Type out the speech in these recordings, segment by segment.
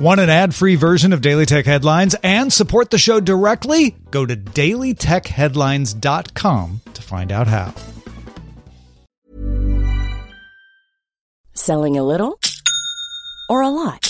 Want an ad free version of Daily Tech Headlines and support the show directly? Go to dailytechheadlines.com to find out how. Selling a little or a lot?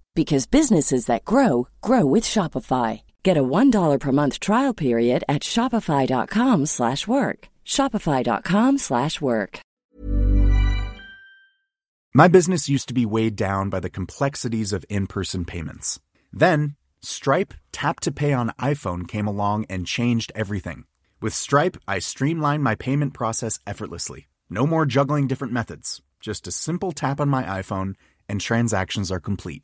because businesses that grow grow with Shopify. Get a $1 per month trial period at shopify.com/work. shopify.com/work. My business used to be weighed down by the complexities of in-person payments. Then, Stripe Tap to Pay on iPhone came along and changed everything. With Stripe, I streamlined my payment process effortlessly. No more juggling different methods. Just a simple tap on my iPhone and transactions are complete.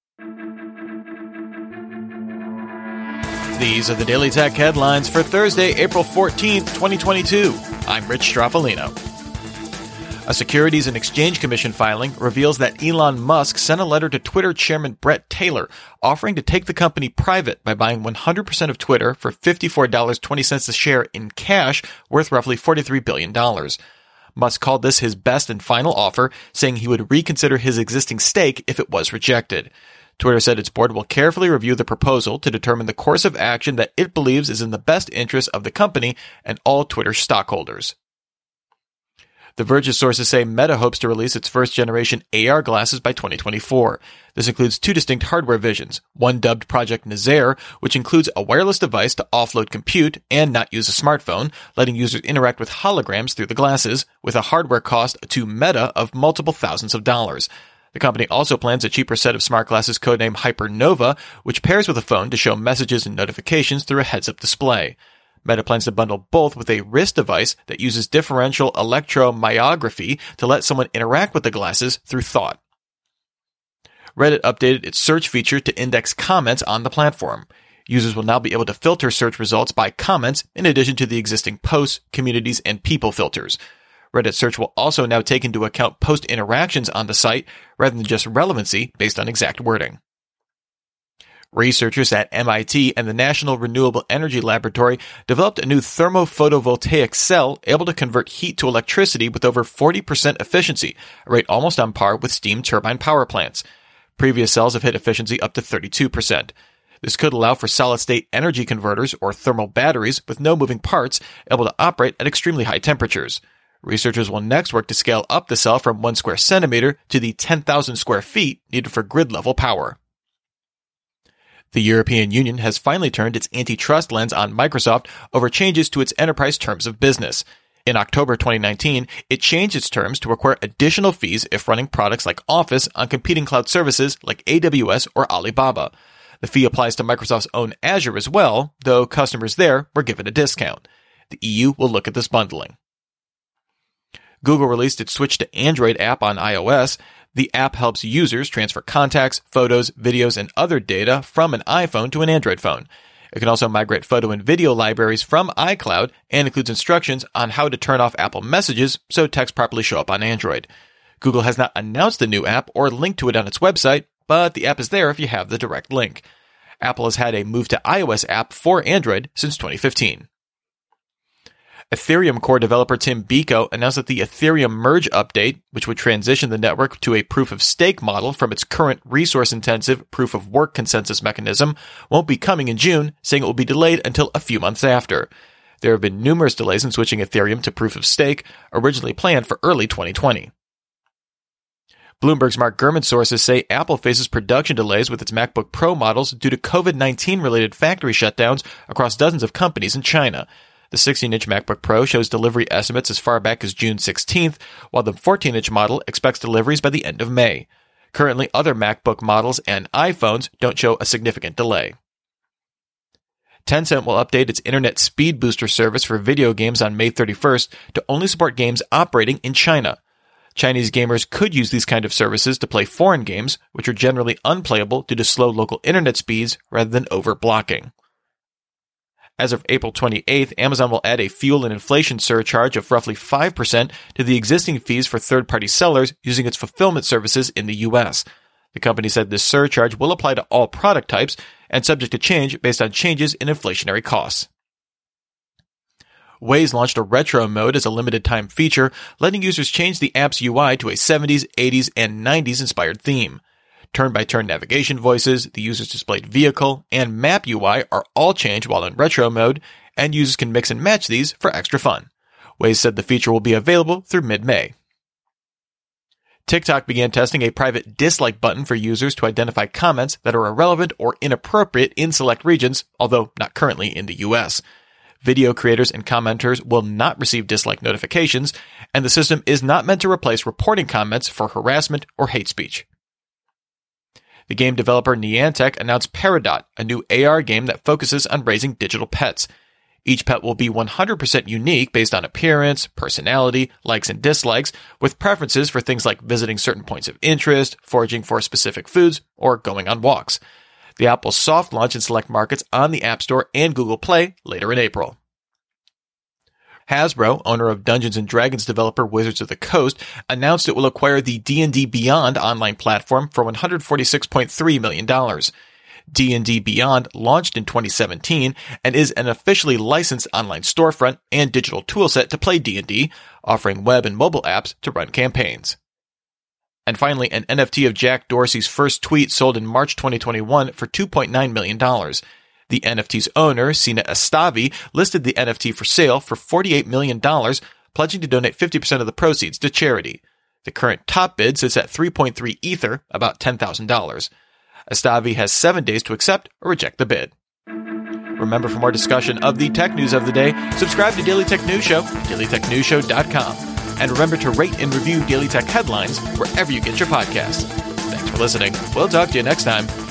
These are the Daily Tech headlines for Thursday, April 14th, 2022. I'm Rich Stroffolino. A Securities and Exchange Commission filing reveals that Elon Musk sent a letter to Twitter chairman Bret Taylor offering to take the company private by buying 100% of Twitter for $54.20 a share in cash, worth roughly $43 billion. Musk called this his best and final offer, saying he would reconsider his existing stake if it was rejected. Twitter said its board will carefully review the proposal to determine the course of action that it believes is in the best interest of the company and all Twitter stockholders. The Verge's sources say Meta hopes to release its first generation AR glasses by 2024. This includes two distinct hardware visions, one dubbed Project Nazare, which includes a wireless device to offload compute and not use a smartphone, letting users interact with holograms through the glasses, with a hardware cost to Meta of multiple thousands of dollars. The company also plans a cheaper set of smart glasses codenamed Hypernova, which pairs with a phone to show messages and notifications through a heads-up display. Meta plans to bundle both with a wrist device that uses differential electromyography to let someone interact with the glasses through thought. Reddit updated its search feature to index comments on the platform. Users will now be able to filter search results by comments in addition to the existing posts, communities, and people filters. Reddit search will also now take into account post interactions on the site rather than just relevancy based on exact wording. Researchers at MIT and the National Renewable Energy Laboratory developed a new thermophotovoltaic cell able to convert heat to electricity with over 40% efficiency, a rate almost on par with steam turbine power plants. Previous cells have hit efficiency up to 32%. This could allow for solid state energy converters or thermal batteries with no moving parts able to operate at extremely high temperatures. Researchers will next work to scale up the cell from 1 square centimeter to the 10,000 square feet needed for grid level power. The European Union has finally turned its antitrust lens on Microsoft over changes to its enterprise terms of business. In October 2019, it changed its terms to require additional fees if running products like Office on competing cloud services like AWS or Alibaba. The fee applies to Microsoft's own Azure as well, though customers there were given a discount. The EU will look at this bundling. Google released its Switch to Android app on iOS. The app helps users transfer contacts, photos, videos, and other data from an iPhone to an Android phone. It can also migrate photo and video libraries from iCloud and includes instructions on how to turn off Apple messages so text properly show up on Android. Google has not announced the new app or linked to it on its website, but the app is there if you have the direct link. Apple has had a move to iOS app for Android since 2015. Ethereum core developer Tim Beiko announced that the Ethereum merge update, which would transition the network to a proof of stake model from its current resource intensive proof of work consensus mechanism, won't be coming in June, saying it will be delayed until a few months after. There have been numerous delays in switching Ethereum to proof of stake, originally planned for early 2020. Bloomberg's Mark Gurman sources say Apple faces production delays with its MacBook Pro models due to COVID 19 related factory shutdowns across dozens of companies in China. The 16 inch MacBook Pro shows delivery estimates as far back as June 16th, while the 14 inch model expects deliveries by the end of May. Currently, other MacBook models and iPhones don't show a significant delay. Tencent will update its Internet Speed Booster service for video games on May 31st to only support games operating in China. Chinese gamers could use these kind of services to play foreign games, which are generally unplayable due to slow local internet speeds rather than over blocking. As of April 28th, Amazon will add a fuel and inflation surcharge of roughly 5% to the existing fees for third party sellers using its fulfillment services in the US. The company said this surcharge will apply to all product types and subject to change based on changes in inflationary costs. Waze launched a retro mode as a limited time feature, letting users change the app's UI to a 70s, 80s, and 90s inspired theme. Turn by turn navigation voices, the user's displayed vehicle, and map UI are all changed while in retro mode, and users can mix and match these for extra fun. Waze said the feature will be available through mid May. TikTok began testing a private dislike button for users to identify comments that are irrelevant or inappropriate in select regions, although not currently in the US. Video creators and commenters will not receive dislike notifications, and the system is not meant to replace reporting comments for harassment or hate speech. The game developer Niantic announced Peridot, a new AR game that focuses on raising digital pets. Each pet will be 100% unique based on appearance, personality, likes and dislikes, with preferences for things like visiting certain points of interest, foraging for specific foods, or going on walks. The app will soft launch in select markets on the App Store and Google Play later in April. Hasbro, owner of Dungeons and Dragons developer Wizards of the Coast, announced it will acquire the D&D Beyond online platform for $146.3 million. D&D Beyond launched in 2017 and is an officially licensed online storefront and digital toolset to play D&D, offering web and mobile apps to run campaigns. And finally, an NFT of Jack Dorsey's first tweet sold in March 2021 for $2.9 million. The NFT's owner, Sina Estavi, listed the NFT for sale for $48 million, pledging to donate 50% of the proceeds to charity. The current top bid sits at 3.3 Ether, about $10,000. Estavi has seven days to accept or reject the bid. Remember, for more discussion of the tech news of the day, subscribe to Daily Tech News Show, dailytechnewsshow.com. And remember to rate and review Daily Tech headlines wherever you get your podcasts. Thanks for listening. We'll talk to you next time.